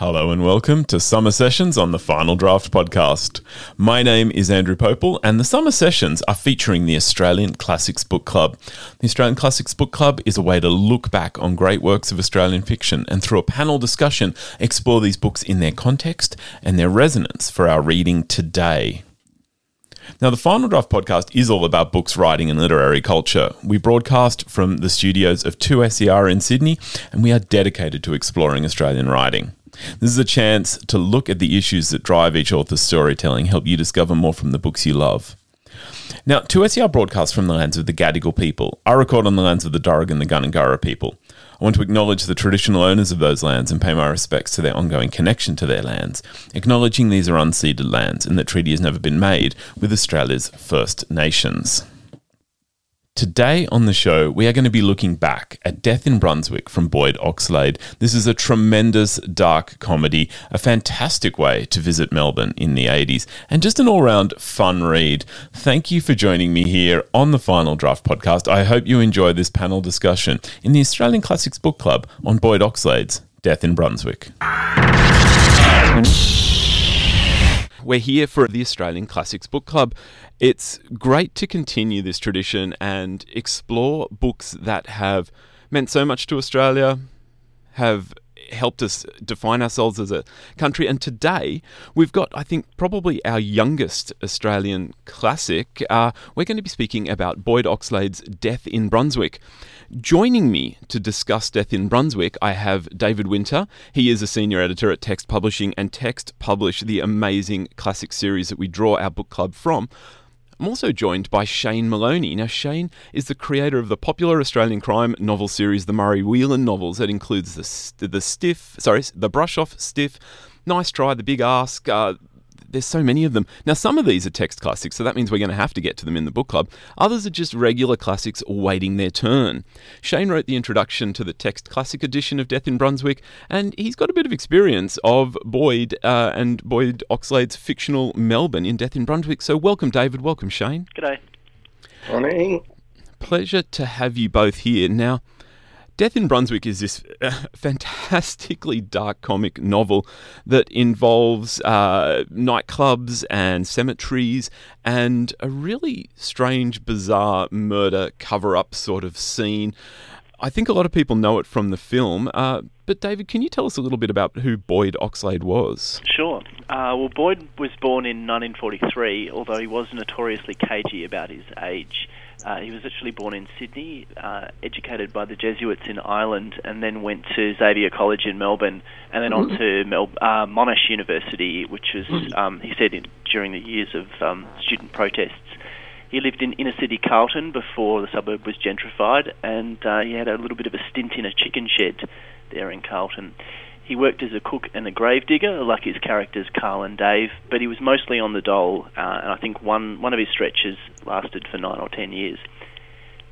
Hello and welcome to Summer Sessions on the Final Draft podcast. My name is Andrew Pople, and the Summer Sessions are featuring the Australian Classics Book Club. The Australian Classics Book Club is a way to look back on great works of Australian fiction and through a panel discussion explore these books in their context and their resonance for our reading today. Now, the Final Draft podcast is all about books, writing, and literary culture. We broadcast from the studios of 2SER in Sydney, and we are dedicated to exploring Australian writing. This is a chance to look at the issues that drive each author's storytelling, help you discover more from the books you love. Now, 2SER broadcasts from the lands of the Gadigal people. I record on the lands of the Darug and the Gundungurra people. I want to acknowledge the traditional owners of those lands and pay my respects to their ongoing connection to their lands, acknowledging these are unceded lands and that treaty has never been made with Australia's First Nations. Today on the show, we are going to be looking back at Death in Brunswick from Boyd Oxlade. This is a tremendous dark comedy, a fantastic way to visit Melbourne in the 80s, and just an all round fun read. Thank you for joining me here on the Final Draft podcast. I hope you enjoy this panel discussion in the Australian Classics Book Club on Boyd Oxlade's Death in Brunswick. We're here for the Australian Classics Book Club. It's great to continue this tradition and explore books that have meant so much to Australia, have helped us define ourselves as a country. And today, we've got, I think, probably our youngest Australian classic. Uh, we're going to be speaking about Boyd Oxlade's Death in Brunswick. Joining me to discuss Death in Brunswick, I have David Winter. He is a senior editor at Text Publishing, and Text publish the amazing classic series that we draw our book club from. I'm also joined by Shane Maloney. Now, Shane is the creator of the popular Australian crime novel series, the Murray Whelan novels. That includes the the Stiff, sorry, the Brush Off, Stiff, Nice Try, The Big Ask, uh, there's so many of them. Now, some of these are text classics, so that means we're going to have to get to them in the book club. Others are just regular classics waiting their turn. Shane wrote the introduction to the text classic edition of Death in Brunswick, and he's got a bit of experience of Boyd uh, and Boyd Oxlade's fictional Melbourne in Death in Brunswick. So, welcome, David. Welcome, Shane. G'day. Morning. Pleasure to have you both here. Now, Death in Brunswick is this uh, fantastically dark comic novel that involves uh, nightclubs and cemeteries and a really strange, bizarre murder cover up sort of scene. I think a lot of people know it from the film, uh, but David, can you tell us a little bit about who Boyd Oxlade was? Sure. Uh, well, Boyd was born in 1943, although he was notoriously cagey about his age. Uh, he was actually born in Sydney, uh, educated by the Jesuits in Ireland, and then went to Xavier College in Melbourne, and then on to Mel- uh, Monash University, which was, um, he said, in, during the years of um, student protests. He lived in inner city Carlton before the suburb was gentrified, and uh, he had a little bit of a stint in a chicken shed there in Carlton. He worked as a cook and a gravedigger, like his characters Carl and Dave, but he was mostly on the dole, uh, and I think one, one of his stretches lasted for nine or ten years.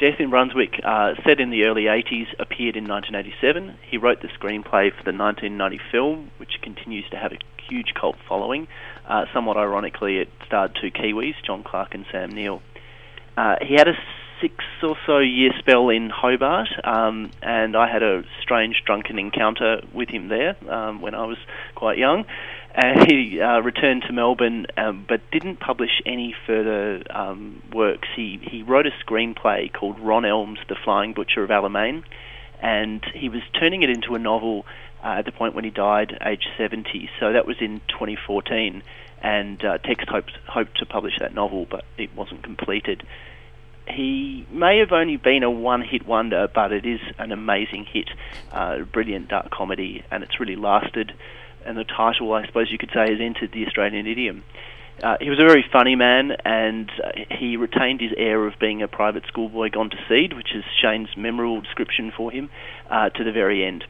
Death in Brunswick, uh, set in the early 80s, appeared in 1987. He wrote the screenplay for the 1990 film, which continues to have a huge cult following. Uh, somewhat ironically, it starred two Kiwis, John Clark and Sam Neill. Uh, he had a six or so year spell in Hobart, um, and I had a strange drunken encounter with him there um, when I was quite young. And he uh, returned to Melbourne, um, but didn't publish any further um, works. He he wrote a screenplay called Ron Elms, The Flying Butcher of Alamein, and he was turning it into a novel uh, at the point when he died, age 70. So that was in 2014, and uh, Text hoped hoped to publish that novel, but it wasn't completed he may have only been a one hit wonder, but it is an amazing hit, uh, brilliant dark comedy, and it's really lasted. And the title, I suppose you could say, has entered the Australian idiom. Uh, he was a very funny man, and uh, he retained his air of being a private schoolboy gone to seed, which is Shane's memorable description for him, uh, to the very end.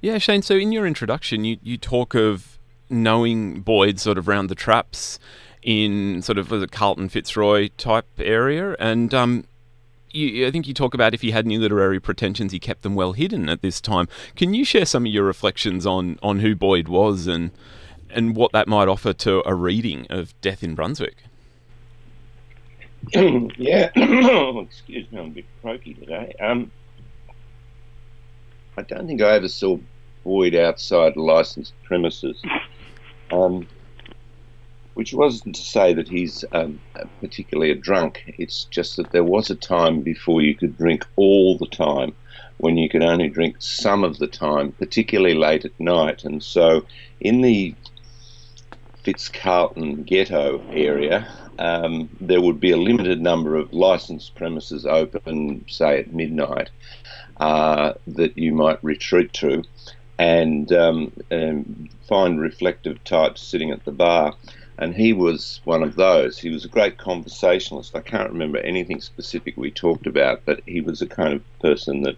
Yeah, Shane. So in your introduction, you, you talk of knowing Boyd sort of round the traps in sort of a Carlton Fitzroy type area, and um, you, I think you talk about if he had any literary pretensions, he kept them well hidden at this time. Can you share some of your reflections on on who Boyd was and and what that might offer to a reading of Death in Brunswick? yeah, excuse me, I'm a bit croaky today. Um, I don't think I ever saw Boyd outside licensed premises. Um, which wasn't to say that he's um, particularly a drunk. It's just that there was a time before you could drink all the time, when you could only drink some of the time, particularly late at night. And so, in the Fitzcarlton ghetto area, um, there would be a limited number of licensed premises open, say at midnight, uh, that you might retreat to and, um, and find reflective types sitting at the bar and he was one of those. He was a great conversationalist. I can't remember anything specific we talked about, but he was the kind of person that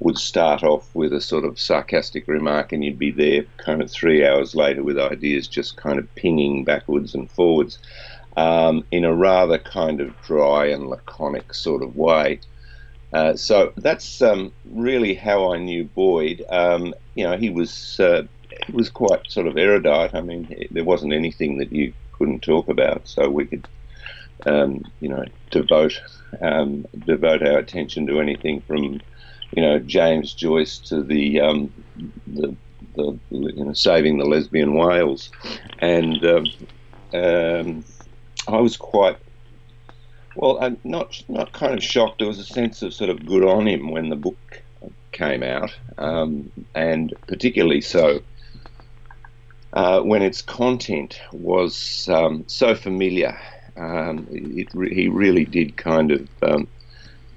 would start off with a sort of sarcastic remark, and you'd be there kind of three hours later with ideas just kind of pinging backwards and forwards um, in a rather kind of dry and laconic sort of way. Uh, so that's um, really how I knew Boyd. Um, you know, he was uh, he was quite sort of erudite. I mean, there wasn't anything that you couldn't talk about, so we could, um, you know, devote um, devote our attention to anything from, you know, James Joyce to the um, the, the you know, saving the lesbian whales, and um, um, I was quite. Well, I'm not not kind of shocked. There was a sense of sort of good on him when the book came out, um, and particularly so uh, when its content was um, so familiar. Um, it, he really did kind of um,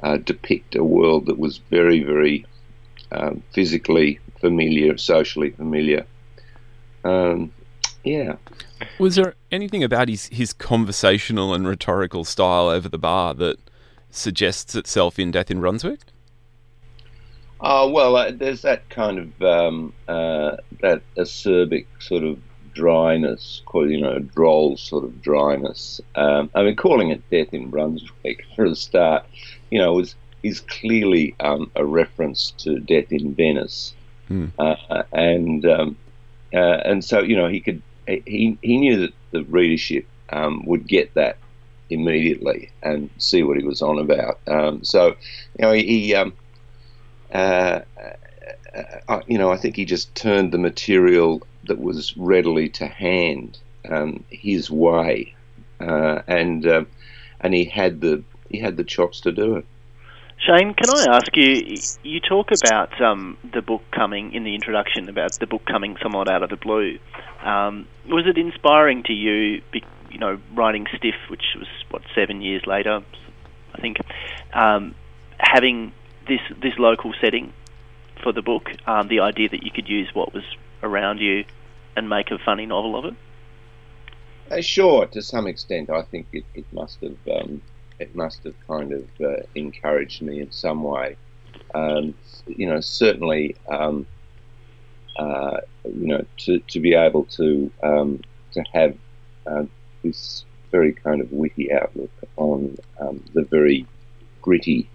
uh, depict a world that was very, very um, physically familiar, socially familiar. Um, yeah. Was there anything about his, his conversational and rhetorical style over the bar that suggests itself in Death in Brunswick? Oh well, uh, there's that kind of um, uh, that acerbic sort of dryness, you know, droll sort of dryness. Um, I mean, calling it "Death in Brunswick" for a start, you know, was is clearly um, a reference to "Death in Venice," hmm. uh, and um, uh, and so you know he could he he knew that the readership um, would get that immediately and see what he was on about. Um, so you know he. he um, uh, uh, you know, I think he just turned the material that was readily to hand um, his way, uh, and uh, and he had the he had the chops to do it. Shane, can I ask you? You talk about um, the book coming in the introduction about the book coming somewhat out of the blue. Um, was it inspiring to you? You know, writing Stiff, which was what seven years later, I think, um, having this this local setting for the book. Um, the idea that you could use what was around you and make a funny novel of it. Uh, sure, to some extent, I think it, it must have um, it must have kind of uh, encouraged me in some way. Um, you know, certainly, um, uh, you know, to, to be able to um, to have uh, this very kind of witty outlook on um, the very gritty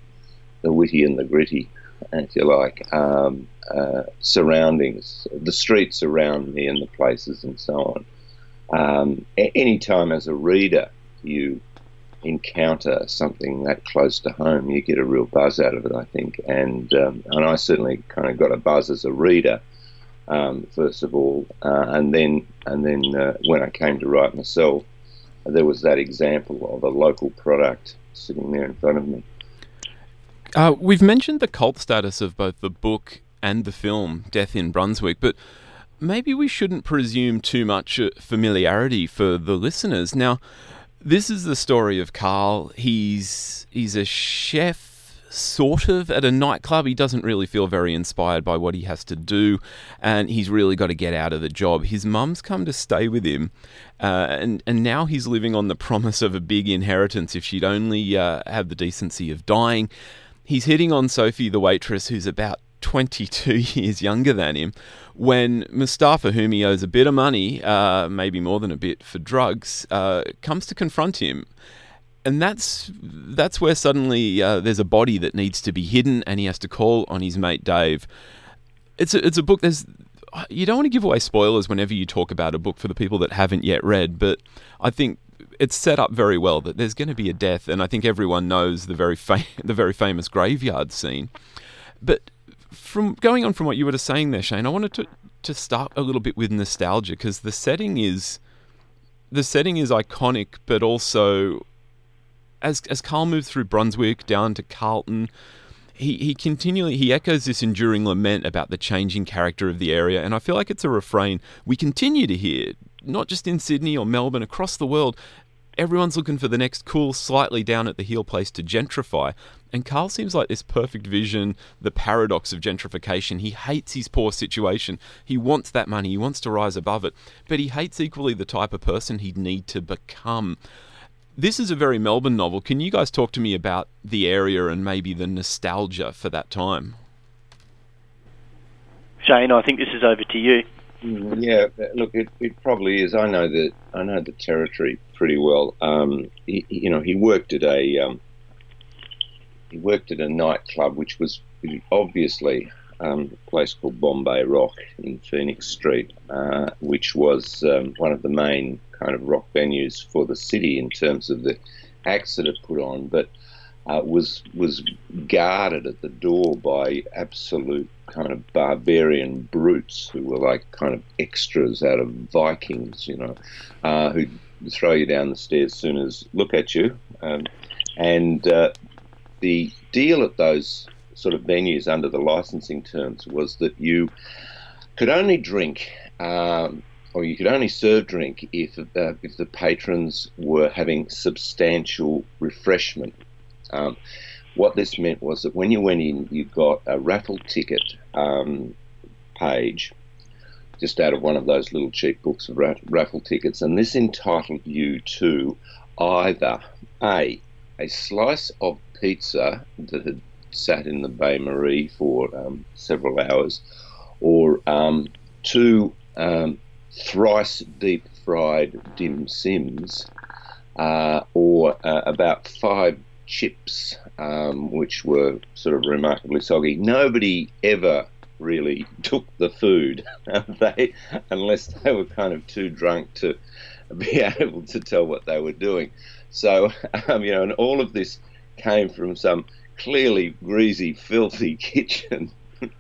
the witty and the gritty, if you like, um, uh, surroundings, the streets around me and the places and so on. Um, any time as a reader you encounter something that close to home, you get a real buzz out of it, I think. And um, and I certainly kind of got a buzz as a reader, um, first of all, uh, and then and then uh, when I came to write myself, there was that example of a local product sitting there in front of me. Uh, we've mentioned the cult status of both the book and the film, Death in Brunswick, but maybe we shouldn't presume too much uh, familiarity for the listeners. Now, this is the story of Carl. He's he's a chef, sort of, at a nightclub. He doesn't really feel very inspired by what he has to do, and he's really got to get out of the job. His mum's come to stay with him, uh, and and now he's living on the promise of a big inheritance if she'd only uh, have the decency of dying. He's hitting on Sophie, the waitress, who's about 22 years younger than him, when Mustafa, whom he owes a bit of money, uh, maybe more than a bit, for drugs, uh, comes to confront him. And that's that's where suddenly uh, there's a body that needs to be hidden, and he has to call on his mate Dave. It's a, it's a book. There's you don't want to give away spoilers whenever you talk about a book for the people that haven't yet read, but I think it's set up very well that there's going to be a death, and I think everyone knows the very fa- the very famous graveyard scene. But from going on from what you were just saying there, Shane, I wanted to to start a little bit with nostalgia because the setting is the setting is iconic, but also as as Carl moved through Brunswick down to Carlton, he, he continually he echoes this enduring lament about the changing character of the area, and I feel like it's a refrain we continue to hear, not just in Sydney or Melbourne, across the world. Everyone's looking for the next cool, slightly down at the heel place to gentrify. And Carl seems like this perfect vision, the paradox of gentrification. He hates his poor situation. He wants that money. He wants to rise above it. But he hates equally the type of person he'd need to become. This is a very Melbourne novel. Can you guys talk to me about the area and maybe the nostalgia for that time? Shane, I think this is over to you. Mm, yeah, look, it, it probably is. I know that I know the territory pretty well. Um, he, you know, he worked at a um, he worked at a nightclub, which was obviously um, a place called Bombay Rock in Phoenix Street, uh, which was um, one of the main kind of rock venues for the city in terms of the acts that it put on, but uh, was was guarded at the door by absolute kind of barbarian brutes who were like kind of extras out of Vikings, you know, uh, who throw you down the stairs as soon as look at you, um, and uh, the deal at those sort of venues under the licensing terms was that you could only drink um, or you could only serve drink if uh, if the patrons were having substantial refreshment. Um, what this meant was that when you went in, you got a raffle ticket um, page just out of one of those little cheap books of raffle tickets, and this entitled you to either a a slice of pizza that had sat in the Bain Marie for um, several hours, or um, two um, thrice deep fried dim sims, uh, or uh, about five chips, um, which were sort of remarkably soggy. Nobody ever really took the food, they, unless they were kind of too drunk to be able to tell what they were doing. So, um, you know, and all of this came from some clearly greasy, filthy kitchen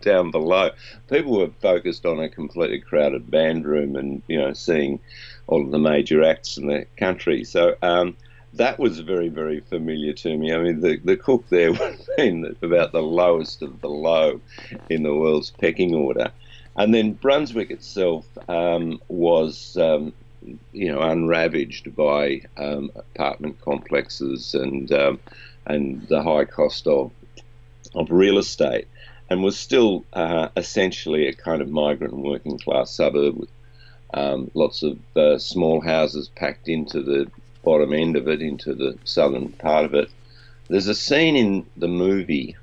down below. People were focused on a completely crowded band room and, you know, seeing all of the major acts in the country. So um, that was very, very familiar to me. I mean, the, the cook there would have been about the lowest of the low in the world's pecking order. And then Brunswick itself um, was, um, you know, unravaged by um, apartment complexes and um, and the high cost of of real estate, and was still uh, essentially a kind of migrant and working class suburb with um, lots of uh, small houses packed into the bottom end of it, into the southern part of it. There's a scene in the movie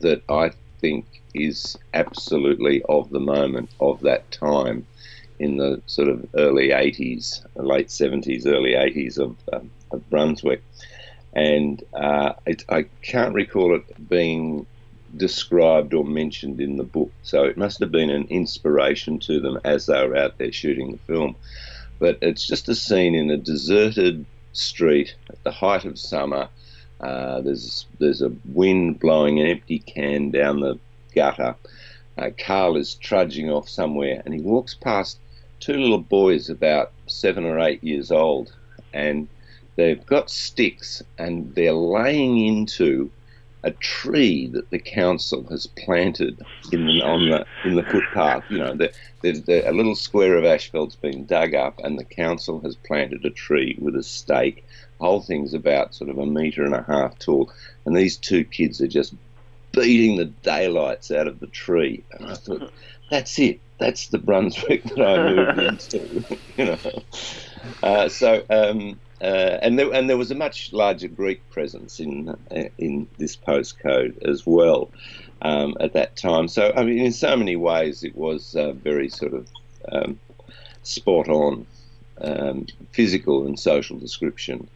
that I think is absolutely of the moment of that time in the sort of early 80s, late 70s, early 80s of, um, of Brunswick and uh, it, I can't recall it being described or mentioned in the book. So it must have been an inspiration to them as they were out there shooting the film. But it's just a scene in a deserted street at the height of summer. Uh, there's there's a wind blowing an empty can down the gutter. Uh, Carl is trudging off somewhere, and he walks past two little boys about seven or eight years old, and they've got sticks and they're laying into a tree that the council has planted in the, on the in the footpath. You know, there's the, a little square of asphalt's been dug up, and the council has planted a tree with a stake. The whole thing's about sort of a metre and a half tall, and these two kids are just beating the daylights out of the tree. And I thought, that's it. That's the Brunswick that I moved into. you know, uh, so. Um, uh, and there and there was a much larger Greek presence in in this postcode as well um, at that time. So I mean, in so many ways, it was uh, very sort of um, spot on um, physical and social description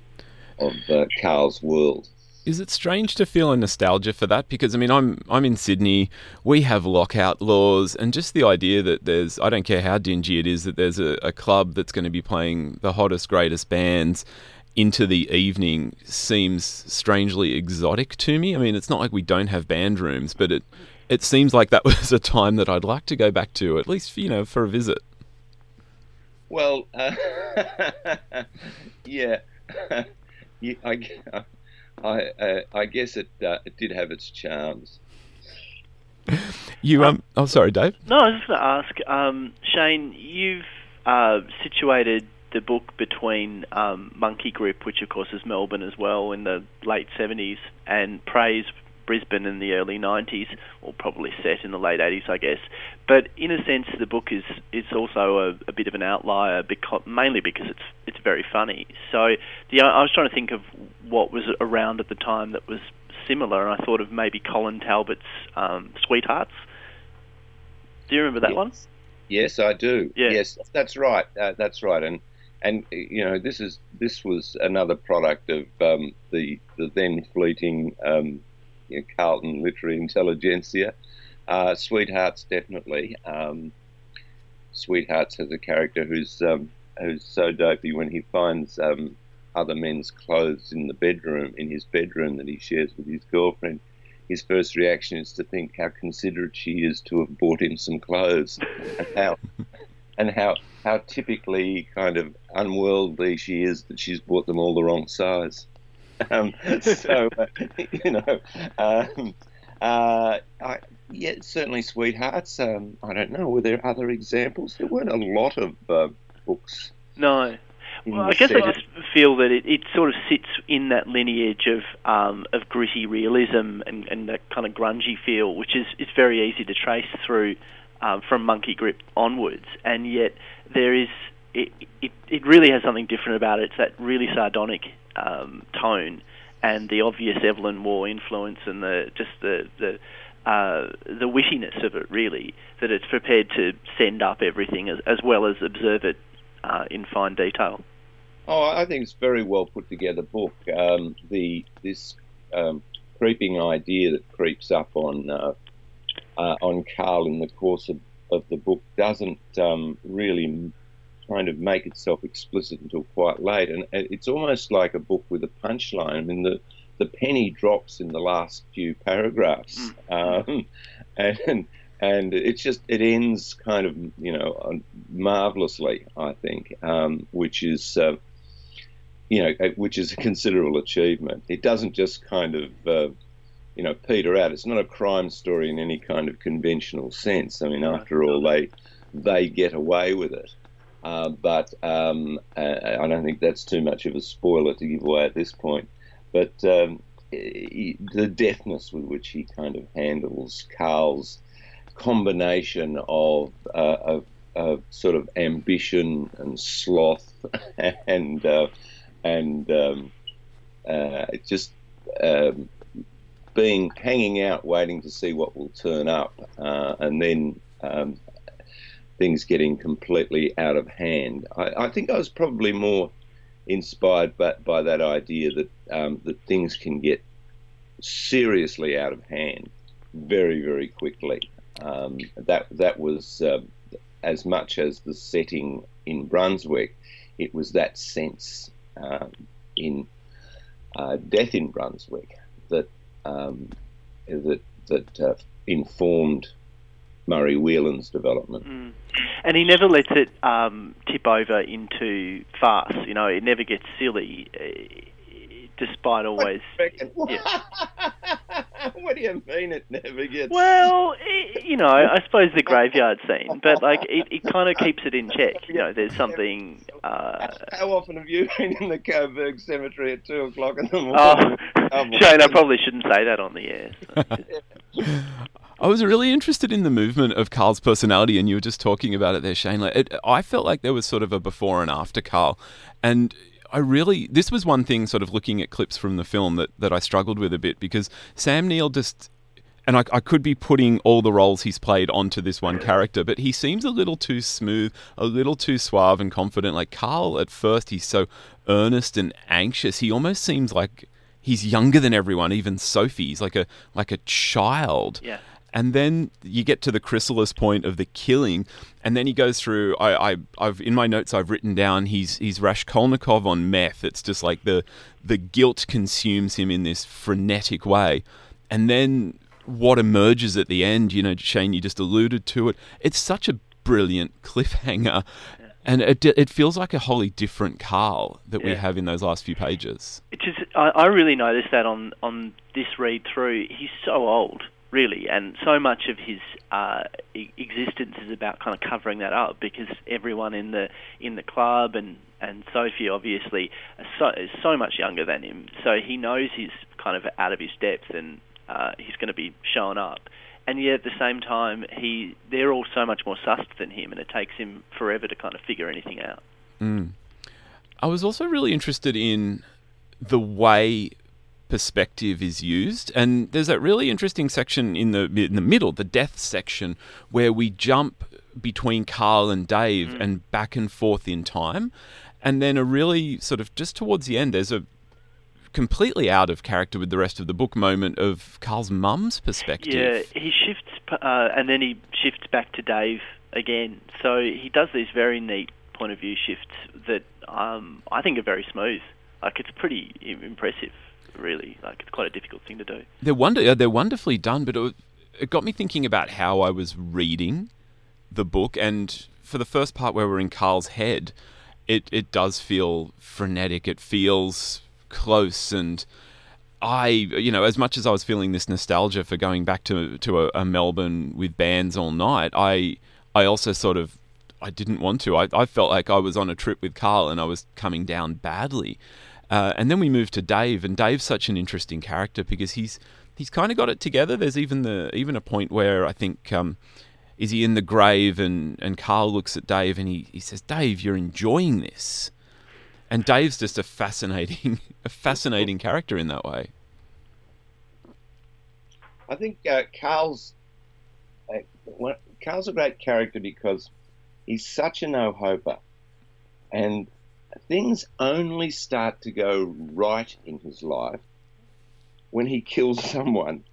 of uh, Carl's world. Is it strange to feel a nostalgia for that? Because I mean, I'm I'm in Sydney. We have lockout laws, and just the idea that there's I don't care how dingy it is that there's a, a club that's going to be playing the hottest, greatest bands into the evening seems strangely exotic to me. I mean, it's not like we don't have band rooms, but it it seems like that was a time that I'd like to go back to, at least you know for a visit. Well, uh, yeah, I, I, uh, I guess it uh, it did have its charms. You um, oh sorry, Dave. No, I was just going to ask, um, Shane. You've uh, situated the book between um, Monkey Grip, which of course is Melbourne as well in the late seventies, and Praise Brisbane in the early 90s, or probably set in the late 80s, I guess. But in a sense, the book is it's also a, a bit of an outlier, because, mainly because it's it's very funny. So the, I was trying to think of what was around at the time that was similar, and I thought of maybe Colin Talbot's um, Sweethearts. Do you remember that yes. one? Yes, I do. Yeah. Yes, that's right. Uh, that's right. And and you know this is this was another product of um, the the then fleeting um, you know, Carlton literary intelligentsia. Uh, Sweethearts definitely. Um, Sweethearts has a character who's um, who's so dopey when he finds um, other men's clothes in the bedroom in his bedroom that he shares with his girlfriend. His first reaction is to think how considerate she is to have bought him some clothes, and how and how how typically kind of unworldly she is that she's bought them all the wrong size. Um, so, uh, you know, um, uh, I, yeah, certainly Sweethearts. Um, I don't know. Were there other examples? There weren't a lot of uh, books. No. Well, I guess I just feel that it, it sort of sits in that lineage of um, of gritty realism and, and that kind of grungy feel, which is it's very easy to trace through um, from Monkey Grip onwards, and yet there is it, it, it really has something different about it. It's that really sardonic um, tone and the obvious Evelyn Waugh influence and the just the the uh, the wittiness of it really that it's prepared to send up everything as, as well as observe it uh, in fine detail. Oh, I think it's a very well put together book. Um, the this um, creeping idea that creeps up on uh, uh, on Carl in the course of, of the book doesn't um, really kind of make itself explicit until quite late, and it's almost like a book with a punchline. I mean, the the penny drops in the last few paragraphs, mm. um, and and it's just it ends kind of you know marvelously, I think, um, which is. Uh, you know, which is a considerable achievement. It doesn't just kind of, uh, you know, peter out. It's not a crime story in any kind of conventional sense. I mean, after all, they they get away with it. Uh, but um, uh, I don't think that's too much of a spoiler to give away at this point. But um, the deftness with which he kind of handles Carl's combination of, uh, of, of sort of ambition and sloth and uh, and um, uh, just um, being hanging out, waiting to see what will turn up, uh, and then um, things getting completely out of hand. I, I think I was probably more inspired by, by that idea that um, that things can get seriously out of hand very very quickly. Um, that that was uh, as much as the setting in Brunswick. It was that sense uh, in uh, Death in Brunswick that um, that that uh, informed Murray Whelan's development. Mm. And he never lets it um, tip over into farce. You know, it never gets silly, uh, despite always. Yeah. what do you mean it never gets? Well, it, you know, I suppose the graveyard scene, but like it, it kind of keeps it in check. You know, there's something. Uh, How often have you been in the Coburg Cemetery at two o'clock in the morning? Oh, Shane, I probably shouldn't say that on the air. So. I was really interested in the movement of Carl's personality, and you were just talking about it there, Shane. Like, it, I felt like there was sort of a before and after Carl, and I really this was one thing, sort of looking at clips from the film that that I struggled with a bit because Sam Neill just. And I, I could be putting all the roles he's played onto this one character, but he seems a little too smooth, a little too suave and confident. Like Carl, at first, he's so earnest and anxious. He almost seems like he's younger than everyone, even Sophie. He's like a like a child. Yeah and then you get to the chrysalis point of the killing, and then he goes through. I, I, I've in my notes I've written down he's he's Raskolnikov on meth. It's just like the the guilt consumes him in this frenetic way, and then what emerges at the end. You know, Shane, you just alluded to it. It's such a brilliant cliffhanger, and it it feels like a wholly different Carl that we have in those last few pages. It just, I, I really noticed that on on this read through. He's so old, really, and so much of his uh, existence is about kind of covering that up because everyone in the in the club and and Sophie obviously are so is so much younger than him, so he knows he's kind of out of his depth and uh, he's going to be showing up. And yet at the same time, he they're all so much more sussed than him, and it takes him forever to kind of figure anything out. I was also really interested in the way perspective is used, and there's that really interesting section in the in the middle, the death section, where we jump between Carl and Dave and back and forth in time, and then a really sort of just towards the end, there's a completely out of character with the rest of the book moment of Carl's mum's perspective. Yeah, he shifts, uh, and then he shifts back to Dave again. So he does these very neat point of view shifts that um, I think are very smooth. Like it's pretty impressive, really. Like it's quite a difficult thing to do. They're wonder uh, they're wonderfully done, but it, it got me thinking about how I was reading the book, and for the first part where we're in Carl's head, it it does feel frenetic. It feels close, and I, you know, as much as I was feeling this nostalgia for going back to to a, a Melbourne with bands all night, I I also sort of I didn't want to. I, I felt like I was on a trip with Carl and I was coming down badly. Uh, and then we move to Dave, and Dave's such an interesting character because he's he's kind of got it together. There's even the even a point where I think um, is he in the grave, and and Carl looks at Dave and he, he says, "Dave, you're enjoying this." And Dave's just a fascinating a fascinating character in that way. I think uh, Carl's uh, Carl's a great character because he's such a no-hoper, and things only start to go right in his life when he kills someone,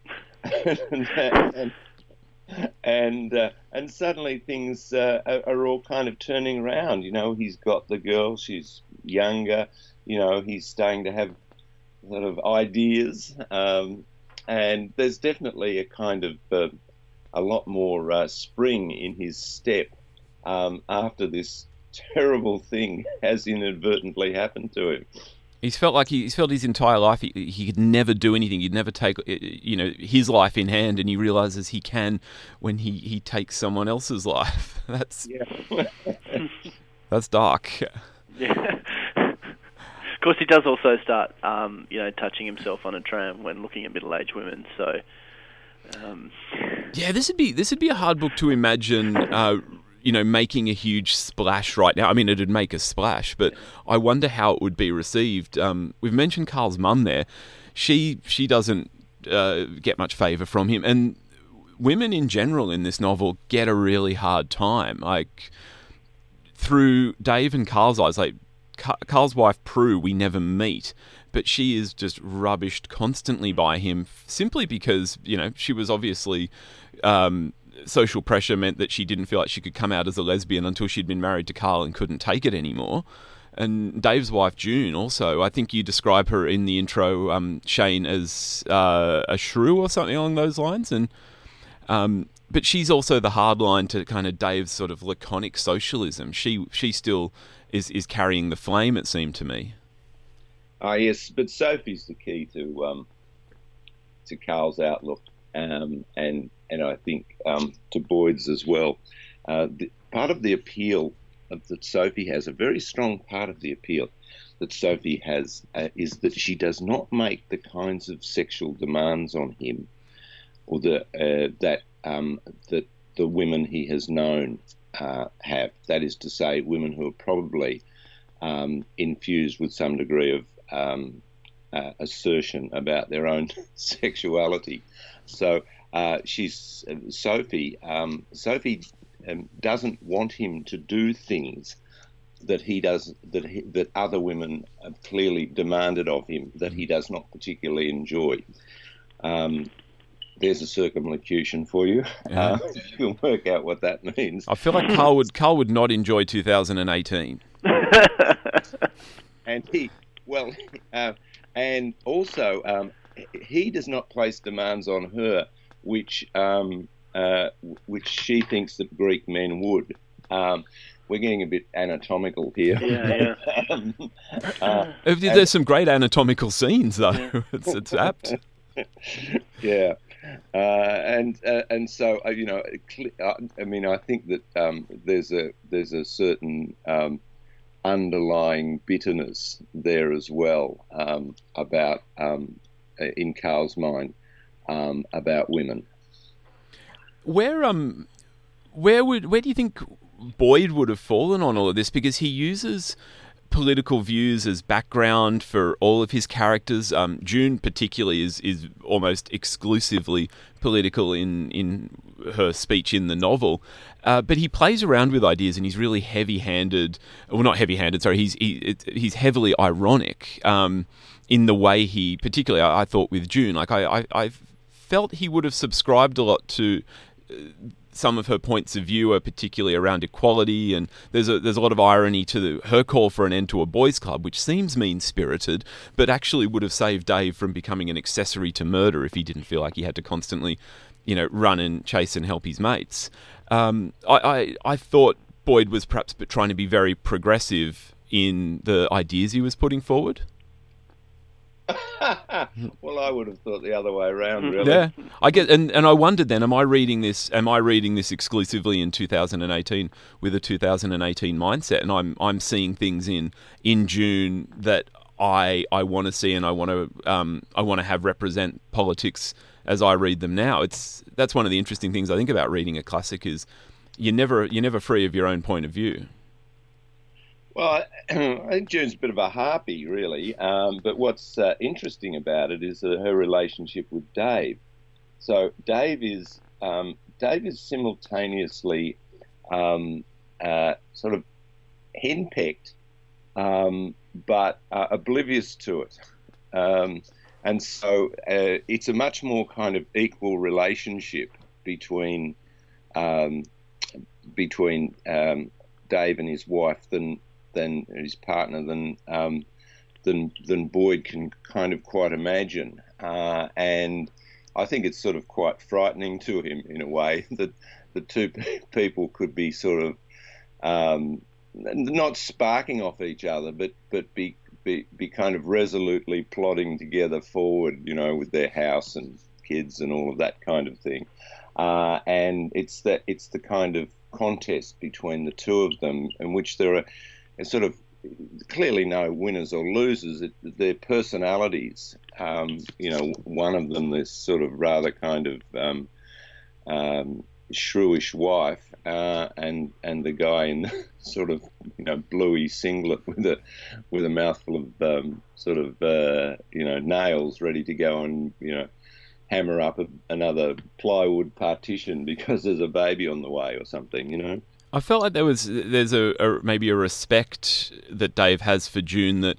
and and and, uh, and suddenly things uh, are, are all kind of turning around. You know, he's got the girl; she's younger. You know, he's starting to have sort of ideas. Um, and there's definitely a kind of uh, a lot more uh, spring in his step um, after this terrible thing has inadvertently happened to him. He's felt like he, he's felt his entire life he, he could never do anything. He'd never take uh, you know his life in hand, and he realizes he can when he, he takes someone else's life. That's Yeah. that's dark. Yeah. of course, he does also start, um, you know, touching himself on a tram when looking at middle-aged women. So, um, Yeah, this would be this would be a hard book to imagine. Uh, you know, making a huge splash right now. I mean, it'd make a splash, but I wonder how it would be received. Um, we've mentioned Carl's mum there. She she doesn't uh, get much favour from him, and women in general in this novel get a really hard time. Like through Dave and Carl's eyes, like Carl's wife Prue, we never meet, but she is just rubbished constantly by him simply because you know she was obviously um, social pressure meant that she didn't feel like she could come out as a lesbian until she'd been married to Carl and couldn't take it anymore. And Dave's wife June also, I think you describe her in the intro, um, Shane, as uh, a shrew or something along those lines, and um, but she's also the hard line to kind of Dave's sort of laconic socialism. She she still is is carrying the flame. It seemed to me. Ah, yes, but Sophie's the key to um, to Carl's outlook, um, and and I think um, to Boyd's as well. Uh, the, part of the appeal of, that Sophie has, a very strong part of the appeal that Sophie has, uh, is that she does not make the kinds of sexual demands on him, or the uh, that um, that the women he has known uh, have. That is to say, women who are probably um, infused with some degree of um, uh, assertion about their own sexuality. So uh, she's uh, Sophie. Um, Sophie um, doesn't want him to do things that he does that he, that other women have clearly demanded of him that he does not particularly enjoy. Um, there's a circumlocution for you. Yeah. Uh, you can work out what that means. I feel like Carl would Carl would not enjoy 2018. and he well uh, and also um, he does not place demands on her which um, uh, which she thinks that Greek men would. Um, we're getting a bit anatomical here. Yeah, yeah. um, uh, There's some great anatomical scenes, though. it's, it's apt. yeah, uh, and uh, and so uh, you know, uh, I mean, I think that um, there's a there's a certain um, underlying bitterness there as well um, about um, in Carl's mind um, about women. Where um, where would where do you think Boyd would have fallen on all of this? Because he uses political views as background for all of his characters. Um, June, particularly, is is almost exclusively political in in her speech in the novel. Uh, but he plays around with ideas, and he's really heavy-handed. Well, not heavy-handed. Sorry, he's he, he's heavily ironic um, in the way he, particularly, I, I, thought with June. Like I, I, I felt he would have subscribed a lot to some of her points of view are particularly around equality, and there's a there's a lot of irony to the, her call for an end to a boys' club, which seems mean spirited, but actually would have saved Dave from becoming an accessory to murder if he didn't feel like he had to constantly, you know, run and chase and help his mates. Um, I, I I thought Boyd was perhaps trying to be very progressive in the ideas he was putting forward. well, I would have thought the other way around. Really. Yeah, I get, and, and I wondered then, am I reading this? Am I reading this exclusively in 2018 with a 2018 mindset? And I'm I'm seeing things in in June that I I want to see, and I want to um, I want to have represent politics as I read them now. It's that's one of the interesting things I think about reading a classic is you're never you're never free of your own point of view. Well, I think June's a bit of a harpy, really. Um, but what's uh, interesting about it is uh, her relationship with Dave. So Dave is um, Dave is simultaneously um, uh, sort of henpecked, um, but uh, oblivious to it. Um, and so uh, it's a much more kind of equal relationship between um, between Dave and his wife than than his partner than um, than than Boyd can kind of quite imagine, uh, and I think it's sort of quite frightening to him in a way that the two people could be sort of um, not sparking off each other, but but be, be be kind of resolutely plodding together forward, you know, with their house and kids and all of that kind of thing. Uh, and it's that it's the kind of contest between the two of them in which there are and sort of clearly no winners or losers. It, their personalities. Um, you know, one of them, this sort of rather kind of um, um, shrewish wife, uh, and and the guy in the sort of you know bluey singlet with a with a mouthful of um, sort of uh, you know nails ready to go and you know hammer up another plywood partition because there's a baby on the way or something. You know. I felt like there was there's a, a, maybe a respect that Dave has for June that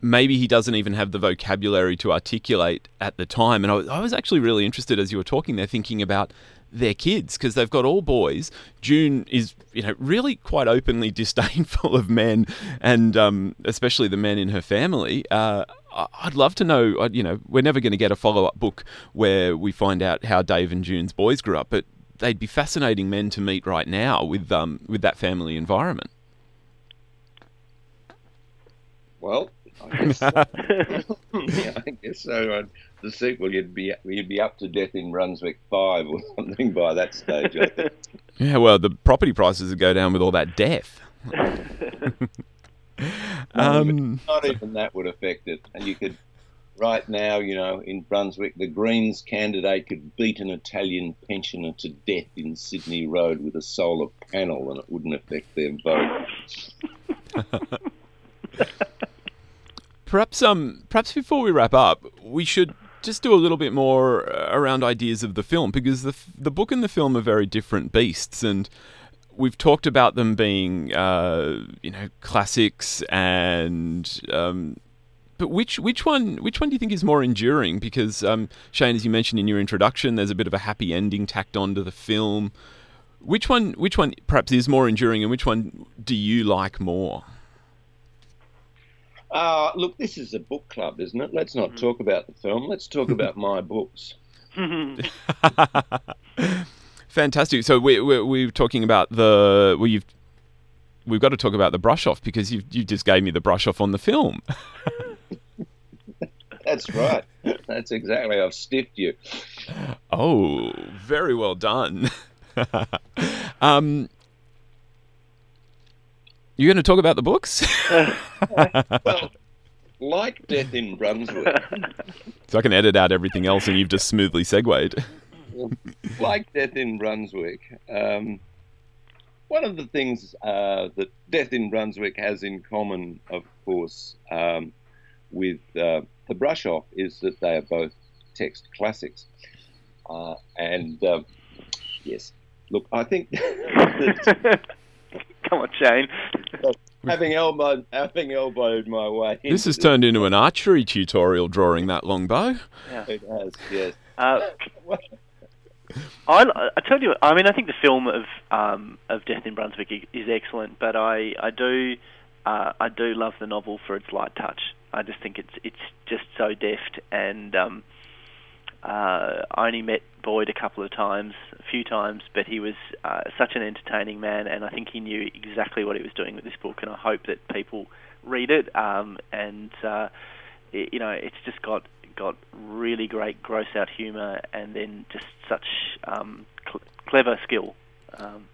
maybe he doesn't even have the vocabulary to articulate at the time. And I, I was actually really interested as you were talking there, thinking about their kids because they've got all boys. June is, you know, really quite openly disdainful of men, and um, especially the men in her family. Uh, I'd love to know. Uh, you know, we're never going to get a follow up book where we find out how Dave and June's boys grew up, but they'd be fascinating men to meet right now with um, with that family environment. Well, I guess, yeah, I guess so. Uh, the sequel, you'd be you'd be up to death in Brunswick Five or something by that stage. I think. Yeah, well, the property prices would go down with all that death. um, not even that would affect it, and you could right now, you know, in Brunswick, the Greens candidate could beat an Italian pensioner to death in Sydney Road with a solar panel and it wouldn't affect their vote. perhaps, um, perhaps before we wrap up, we should just do a little bit more uh, around ideas of the film because the the book and the film are very different beasts and we've talked about them being, uh, you know, classics and um, but which which one which one do you think is more enduring? Because um, Shane, as you mentioned in your introduction, there's a bit of a happy ending tacked onto the film. Which one which one perhaps is more enduring, and which one do you like more? Uh, look, this is a book club, isn't it? Let's not mm. talk about the film. Let's talk about my books. Fantastic. So we, we, we're talking about the well, you've we've got to talk about the brush off because you you just gave me the brush off on the film. That's right. That's exactly. I've stiffed you. Oh, very well done. um, you're going to talk about the books? well, like Death in Brunswick. so I can edit out everything else, and you've just smoothly segued. like Death in Brunswick, um, one of the things uh, that Death in Brunswick has in common, of course, um, with uh, the brush off is that they are both text classics. Uh, and uh, yes, look, I think that, Come on, Shane. having elbowed having elbowed my way. This has turned into an archery tutorial drawing that long bow. Yeah. It has, yes. Uh, I, I tell you, I mean, I think the film of um, of Death in Brunswick is excellent, but I I do uh, I do love the novel for its light touch. I just think it's it's just so deft, and um, uh, I only met Boyd a couple of times, a few times, but he was uh, such an entertaining man, and I think he knew exactly what he was doing with this book, and I hope that people read it. Um, and uh, it, you know, it's just got got really great gross out humour, and then just such um, cl- clever skill um,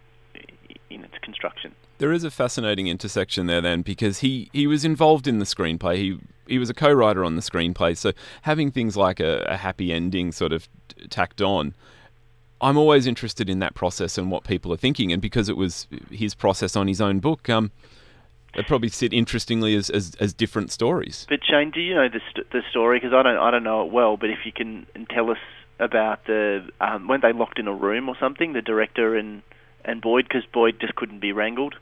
in its construction. There is a fascinating intersection there then because he, he was involved in the screenplay. He he was a co-writer on the screenplay. So having things like a, a happy ending sort of tacked on, I'm always interested in that process and what people are thinking. And because it was his process on his own book, um, they probably sit interestingly as, as, as different stories. But Shane, do you know the st- the story? Because I don't I don't know it well. But if you can tell us about the um, when they locked in a room or something, the director and and Boyd, because Boyd just couldn't be wrangled.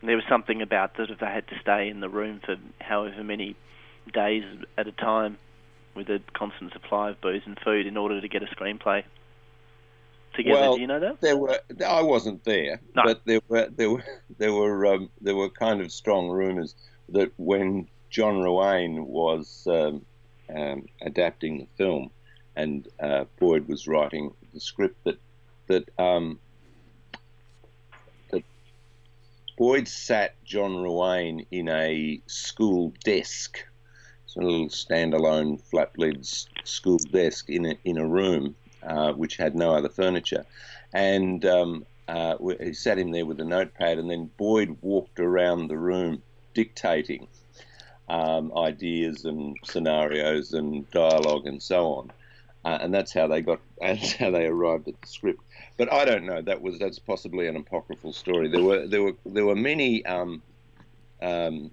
And there was something about that if they had to stay in the room for however many days at a time with a constant supply of booze and food in order to get a screenplay together. Well, do you know that? There were I wasn't there, No. but there were there were there were um, there were kind of strong rumours that when John Ruane was um, um, adapting the film and uh, Boyd was writing the script that that um, that Boyd sat John Ruane in a school desk, a little standalone flat lids school desk in a in a room uh, which had no other furniture, and um, uh, he sat him there with a notepad, and then Boyd walked around the room dictating um, ideas and scenarios and dialogue and so on. Uh, and that's how they got. That's how they arrived at the script. But I don't know. That was that's possibly an apocryphal story. There were there were there were many um, um,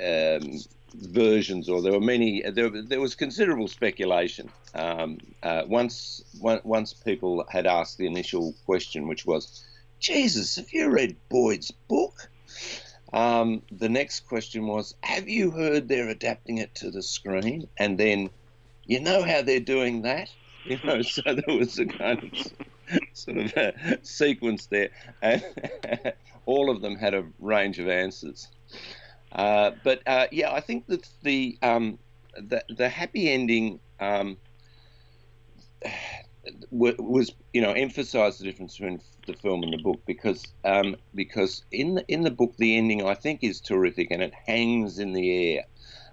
um, versions, or there were many. There, there was considerable speculation. Um, uh, once on- once people had asked the initial question, which was, "Jesus, have you read Boyd's book?" Um, the next question was, "Have you heard they're adapting it to the screen?" And then, you know how they're doing that, you know. So there was a kind of sort of a sequence there, and all of them had a range of answers. Uh, but uh, yeah, I think that the um, the the happy ending um, was you know emphasised the difference between the film and the book because um, because in the, in the book the ending I think is terrific and it hangs in the air.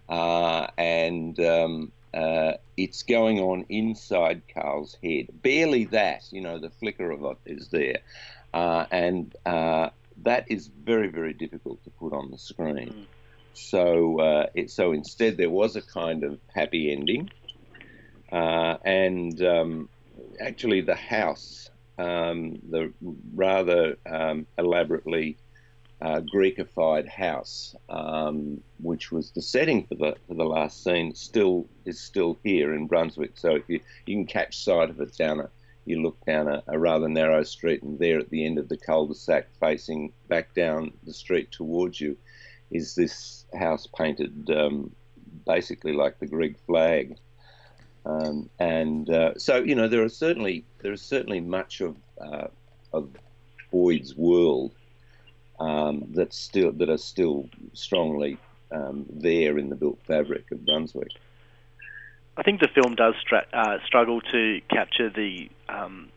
Uh, and um, uh, it's going on inside Carl's head. Barely that you know the flicker of it is there. Uh, and uh, that is very very difficult to put on the screen. So uh, it, so instead there was a kind of happy ending, uh, and um, actually the house, um, the rather um, elaborately uh, Greekified house, um, which was the setting for the for the last scene, still is still here in Brunswick. So if you you can catch sight of it down a you look down a, a rather narrow street, and there at the end of the cul-de-sac, facing back down the street towards you, is this house painted um, basically like the Greek flag. Um, and uh, so you know there are certainly there is certainly much of uh, of Boyd's world um, still that are still strongly um, there in the built fabric of Brunswick. I think the film does stra- uh, struggle to capture the um,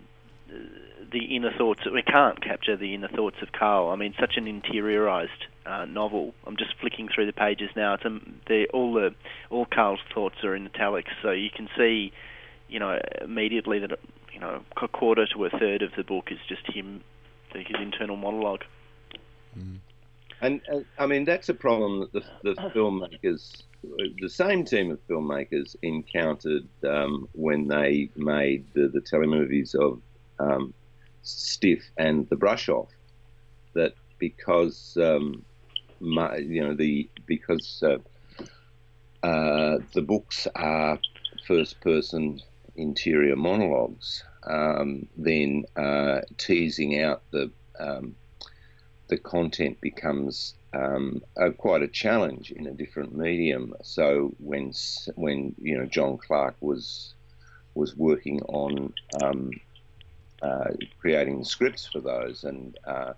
the inner thoughts. We can't capture the inner thoughts of Carl. I mean, such an interiorized uh, novel. I'm just flicking through the pages now. It's um, all the all Carl's thoughts are in italics, so you can see, you know, immediately that you know a quarter to a third of the book is just him, his internal monologue. Mm. And uh, I mean, that's a problem that the, the filmmakers, the same team of filmmakers, encountered um, when they made the, the telemovies of um, Stiff and The Brush Off. That because um, my, you know the because uh, uh, the books are first person interior monologues, um, then uh, teasing out the um, the content becomes um, a, quite a challenge in a different medium. So when when you know John Clarke was was working on um, uh, creating scripts for those, and uh,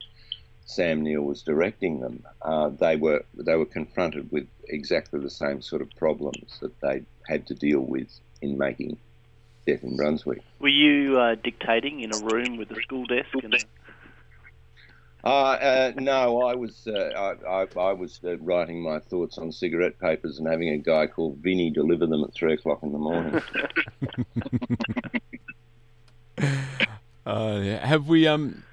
Sam Neill was directing them, uh, they were they were confronted with exactly the same sort of problems that they had to deal with in making Death in Brunswick. Were you uh, dictating in a room with a school desk? And uh, uh, no, I was uh, I, I, I, was uh, writing my thoughts on cigarette papers and having a guy called Vinny deliver them at three o'clock in the morning. Uh. Have we? Um,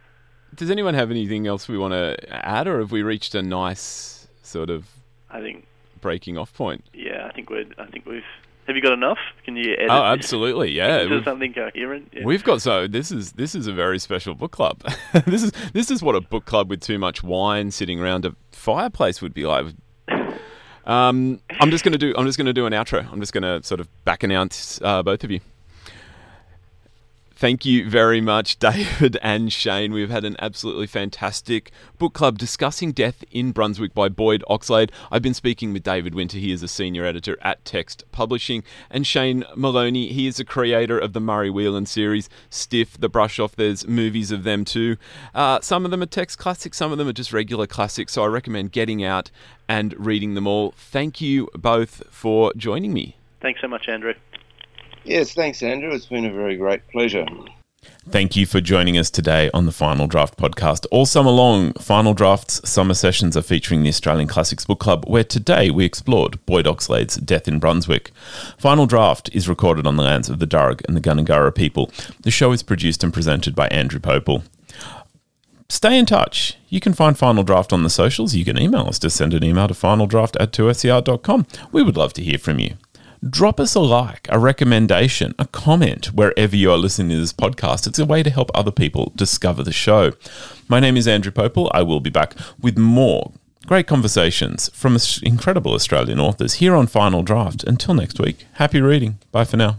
does anyone have anything else we want to add, or have we reached a nice sort of? I think breaking off point. Yeah, I think we're. I think we've have you got enough? Can you edit? Oh, absolutely, yeah. Is something coherent? Yeah. We've got so this is this is a very special book club. this is this is what a book club with too much wine sitting around a fireplace would be like. Um, I'm just gonna do I'm just gonna do an outro. I'm just gonna sort of back announce uh, both of you. Thank you very much, David and Shane. We've had an absolutely fantastic book club discussing Death in Brunswick by Boyd Oxlade. I've been speaking with David Winter. He is a senior editor at Text Publishing. And Shane Maloney, he is a creator of the Murray Whelan series, Stiff, The Brush Off. There's movies of them too. Uh, some of them are text classics, some of them are just regular classics. So I recommend getting out and reading them all. Thank you both for joining me. Thanks so much, Andrew. Yes, thanks, Andrew. It's been a very great pleasure. Thank you for joining us today on the Final Draft podcast. All summer long, Final Draft's summer sessions are featuring the Australian Classics Book Club, where today we explored Boyd Oxlade's Death in Brunswick. Final Draft is recorded on the lands of the Darug and the Gundungurra people. The show is produced and presented by Andrew Pople. Stay in touch. You can find Final Draft on the socials. You can email us. to send an email to finaldraft at 2ser.com. We would love to hear from you drop us a like, a recommendation, a comment wherever you are listening to this podcast. It's a way to help other people discover the show. My name is Andrew Pople. I will be back with more great conversations from incredible Australian authors here on Final Draft. Until next week, happy reading. Bye for now.